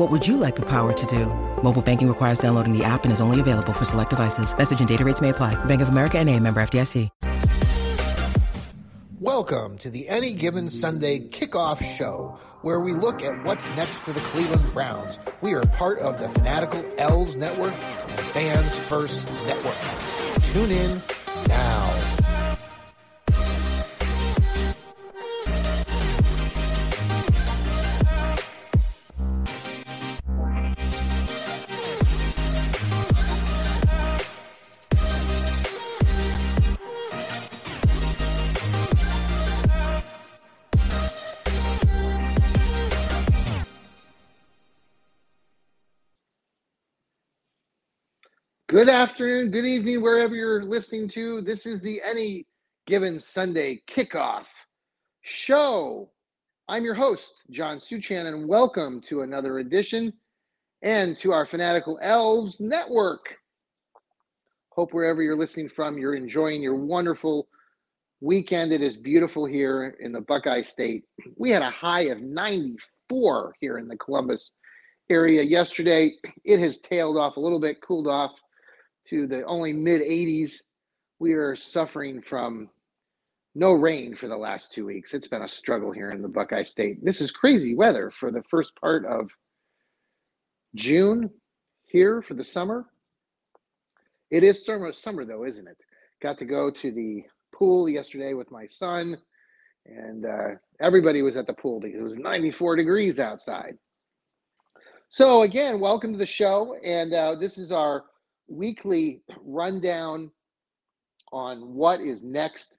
What would you like the power to do? Mobile banking requires downloading the app and is only available for select devices. Message and data rates may apply. Bank of America and a member FDIC. Welcome to the Any Given Sunday kickoff show, where we look at what's next for the Cleveland Browns. We are part of the Fanatical Elves Network and Fans First Network. Tune in Good afternoon, good evening, wherever you're listening to. This is the Any Given Sunday kickoff show. I'm your host, John Suchan, and welcome to another edition and to our Fanatical Elves Network. Hope wherever you're listening from, you're enjoying your wonderful weekend. It is beautiful here in the Buckeye State. We had a high of 94 here in the Columbus area yesterday. It has tailed off a little bit, cooled off to the only mid 80s. We are suffering from no rain for the last two weeks. It's been a struggle here in the Buckeye State. This is crazy weather for the first part of June here for the summer. It is summer, summer though, isn't it? Got to go to the pool yesterday with my son, and uh, everybody was at the pool because it was 94 degrees outside. So again, welcome to the show, and uh, this is our weekly rundown on what is next,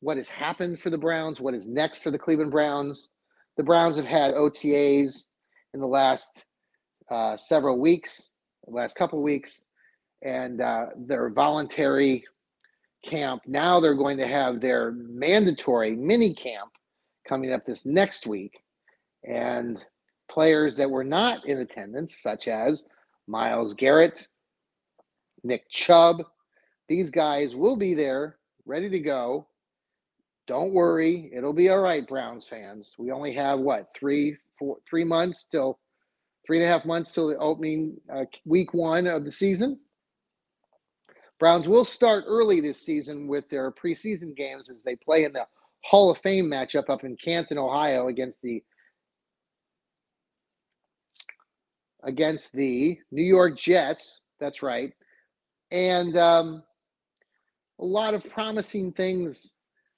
what has happened for the Browns, what is next for the Cleveland Browns. The Browns have had OTAs in the last uh, several weeks, last couple weeks, and uh, their voluntary camp. Now they're going to have their mandatory mini camp coming up this next week. And players that were not in attendance, such as Myles Garrett, Nick Chubb. These guys will be there, ready to go. Don't worry, it'll be all right, Browns fans. We only have what three, four, three months till three and a half months till the opening uh, week one of the season. Browns will start early this season with their preseason games as they play in the Hall of Fame matchup up in Canton, Ohio, against the against the New York Jets. That's right and um, a lot of promising things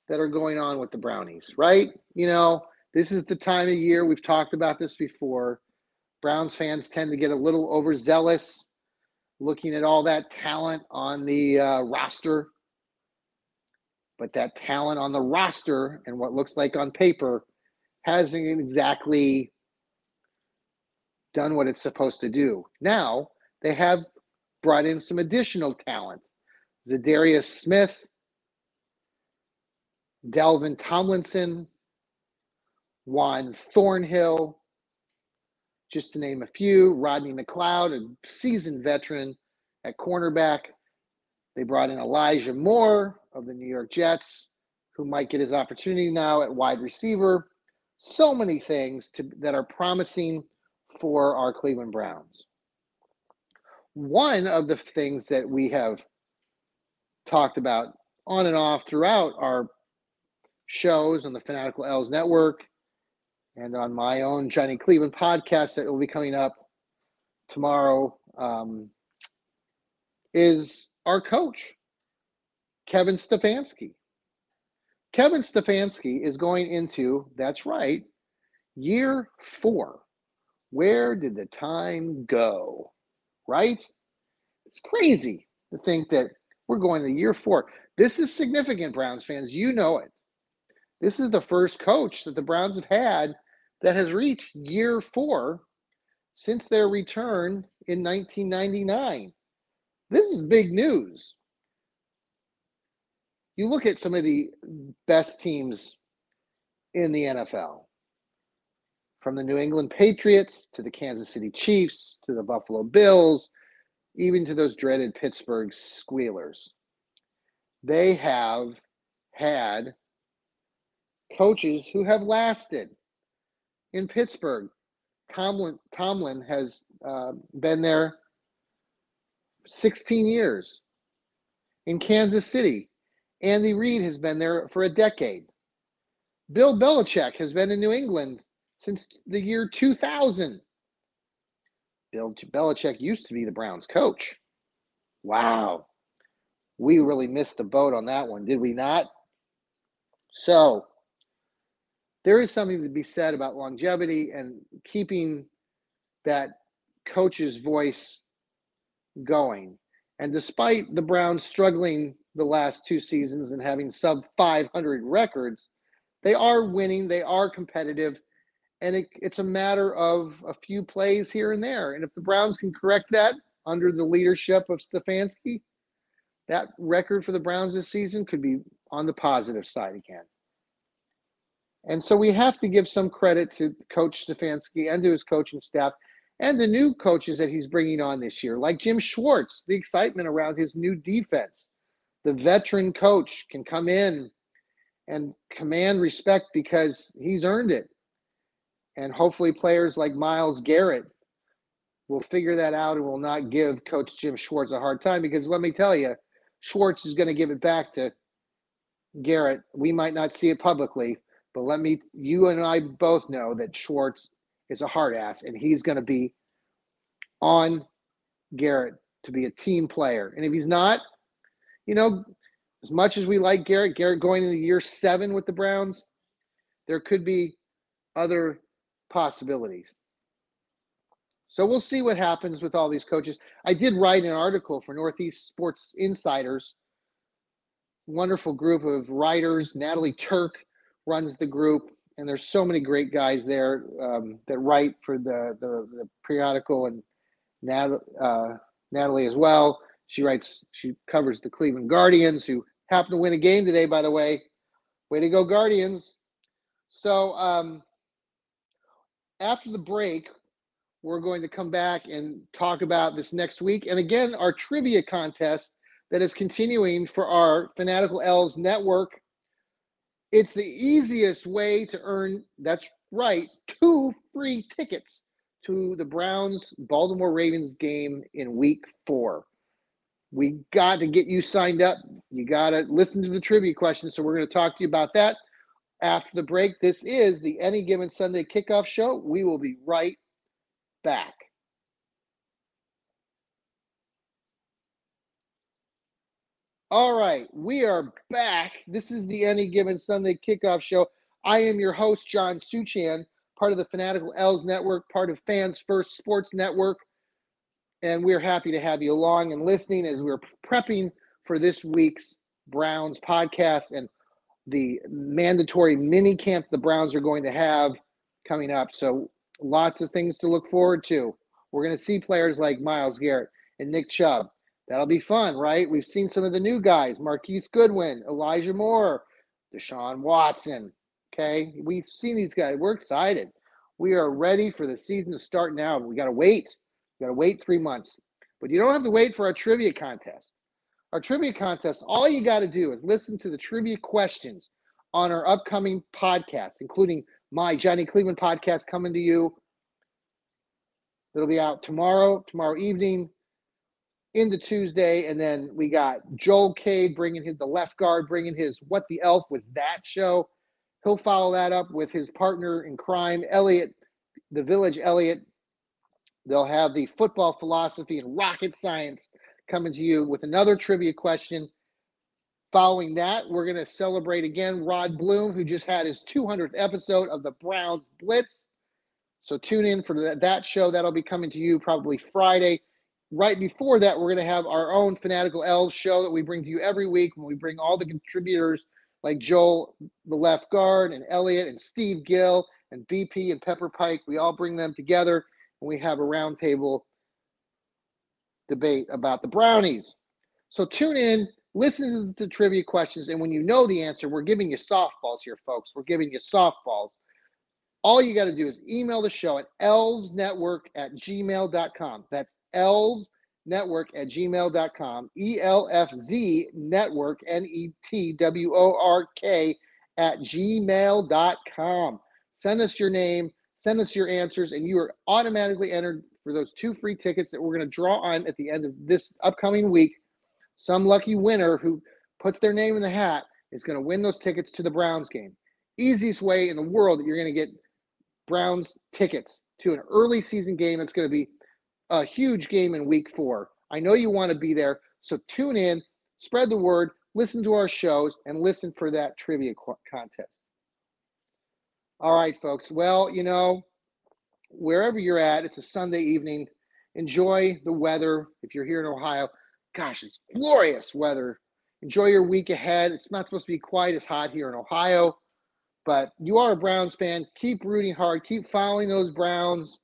that are going on with the Brownies, right? You know, this is the time of year, we've talked about this before. Browns fans tend to get a little overzealous looking at all that talent on the uh, roster. But that talent on the roster and what looks like on paper hasn't exactly done what it's supposed to do. Now, they have brought in some additional talent. Za'Darius Smith, Dalvin Tomlinson, Juan Thornhill, just to name a few. Rodney McLeod, a seasoned veteran at cornerback. They brought in Elijah Moore of the New York Jets, who might get his opportunity now at wide receiver. So many things to, that are promising for our Cleveland Browns one of the things that we have talked about on and off throughout our shows on the Fanatical Elves Network and on my own Johnny Cleveland podcast that will be coming up tomorrow um, is our coach, Kevin Stefanski. Kevin Stefanski is going into, that's right, year four. Where did the time go? Right? It's crazy to think that we're going to year four. This is significant, Browns fans. You know it. This is the first coach that the Browns have had that has reached year four since their return in 1999. This is big news. You look at some of the best teams in the NFL, from the New England Patriots to the Kansas City Chiefs to the Buffalo Bills, even to those dreaded Pittsburgh Squealers. They have had coaches who have lasted. In Pittsburgh, Tomlin, Tomlin has uh, been there 16 years. In Kansas City, Andy Reid has been there for a decade. Bill Belichick has been in New England since the year 2000. Bill Belichick used to be the Browns coach. Wow. We really missed the boat on that one, did we not? So, there is something to be said about longevity and keeping that coach's voice going. And despite the Browns struggling the last two seasons and having sub 500 records, they are winning, they are competitive, and it, it's a matter of a few plays here and there. And if the Browns can correct that under the leadership of Stefanski, that record for the Browns this season could be on the positive side again. And so we have to give some credit to Coach Stefanski and to his coaching staff and the new coaches that he's bringing on this year, like Jim Schwartz, the excitement around his new defense. The veteran coach can come in and command respect because he's earned it. And hopefully, players like Myles Garrett will figure that out and will not give Coach Jim Schwartz a hard time because let me tell you, Schwartz is going to give it back to Garrett. We might not see it publicly, but let me, you and I both know that Schwartz is a hard ass and he's going to be on Garrett to be a team player. And if he's not, you know, as much as we like Garrett, Garrett going into year seven with the Browns, there could be other possibilities. So we'll see what happens with all these coaches. I did write an article for Northeast Sports Insiders, wonderful group of writers. Natalie Turk runs the group, and there's so many great guys there um, that write for the the, the periodical, and Nat, uh, Natalie as well. She writes, she covers the Cleveland Guardians, who happened to win a game today, by the way. Way to go, Guardians! So um, after the break, we're going to come back and talk about this next week. And again, our trivia contest that is continuing for our Fanatical Elves network. It's the easiest way to earn, that's right, two free tickets to the Browns Baltimore Ravens game in week four. We got to get you signed up. You got to listen to the trivia questions. So we're going to talk to you about that after the break. This is the Any Given Sunday Kickoff Show. We will be right back. All right, we are back. This is the Any Given Sunday Kickoff Show. I am your host, John Suchan, part of the Fanatical Elves Network, part of Fans First Sports Network. And we're happy to have you along and listening as we're prepping for this week's Browns podcast and the mandatory mini camp the Browns are going to have coming up. So lots of things to look forward to. We're going to see players like Myles Garrett and Nick Chubb. That'll be fun, right? We've seen some of the new guys Marquise Goodwin, Elijah Moore, Deshaun Watson. Okay. We've seen these guys. We're excited. We are ready for the season to start now. We got to wait. We got to wait three months. But you don't have to wait for our trivia contest. Our trivia contest, all you got to do is listen to the trivia questions on our upcoming podcast, including my Johnny Cleveland podcast coming to you. It'll be out tomorrow, tomorrow evening into Tuesday. And then we got Joel Cade bringing his, the left guard, bringing his What the Elf Was That show. He'll follow that up with his partner in crime, Elliot, the Village Elliot. They'll have the football philosophy and rocket science coming to you with another trivia question. Following that, we're going to celebrate again Rod Bloom, who just had his 200th episode of the Browns Blitz. So tune in for that, show. That'll be coming to you probably Friday. Right before that, we're going to have our own Fanatical Elves show that we bring to you every week when we bring all the contributors like Joel, the left guard, and Elliot, and Steve Gill, and BP, and Pepper Pike. We all bring them together and we have a roundtable debate about the brownies. So tune in, listen to the trivia questions, and when you know the answer, we're giving you softballs here, folks. We're giving you softballs. All you got to do is email the show at elvesnetwork at gmail.com. That's elves network at gmail.com. E L F Z network, N E T W O R K, at gmail.com. Send us your name, send us your answers, and you are automatically entered for those two free tickets that we're going to draw on at the end of this upcoming week. Some lucky winner who puts their name in the hat is going to win those tickets to the Browns game. Easiest way in the world that you're going to get Browns tickets to an early season game that's going to be a huge game in week four. I know you want to be there, so tune in, spread the word, listen to our shows, and listen for that trivia contest. All right, folks. Well, you know, wherever you're at, it's a Sunday evening. Enjoy the weather. If you're here in Ohio, gosh, it's glorious weather. Enjoy your week ahead. It's not supposed to be quite as hot here in Ohio, but you are a Browns fan. Keep rooting hard. Keep following those Browns.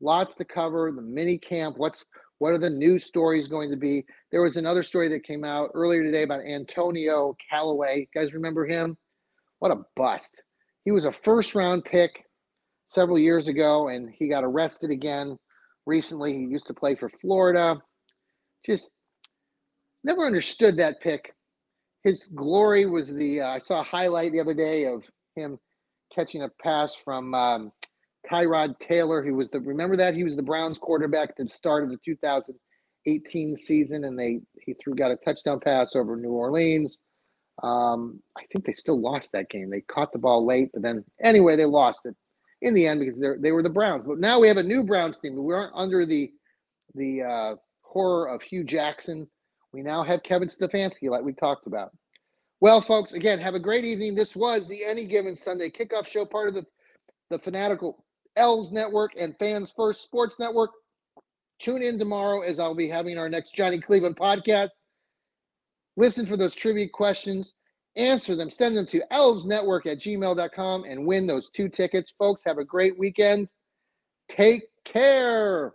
Lots to cover. The mini camp. What's what are the news stories going to be? There was another story that came out earlier today about Antonio Callaway. You guys remember him? What a bust. He was a first round pick several years ago, and he got arrested again recently. He used to play for Florida. Just never understood that pick. His glory was the uh, I saw a highlight the other day of him catching a pass from um, Tyrod Taylor, who was the remember that he was the Browns quarterback at the start of the 2018 season, and they he threw got a touchdown pass over New Orleans. Um, I think they still lost that game. They caught the ball late, but then anyway they lost it in the end because they were the Browns. But now we have a new Browns team. We aren't under the the uh, horror of Hue Jackson. We now have Kevin Stefanski, like we talked about. Well, folks, again, have a great evening. This was the Any Given Sunday kickoff show, part of the the Fanatical Elves Network and Fans First Sports Network. Tune in tomorrow as I'll be having our next Johnny Cleveland podcast. Listen for those trivia questions answer them, send them to elvesnetwork at gmail.com and win those two tickets. Folks, have a great weekend. Take care.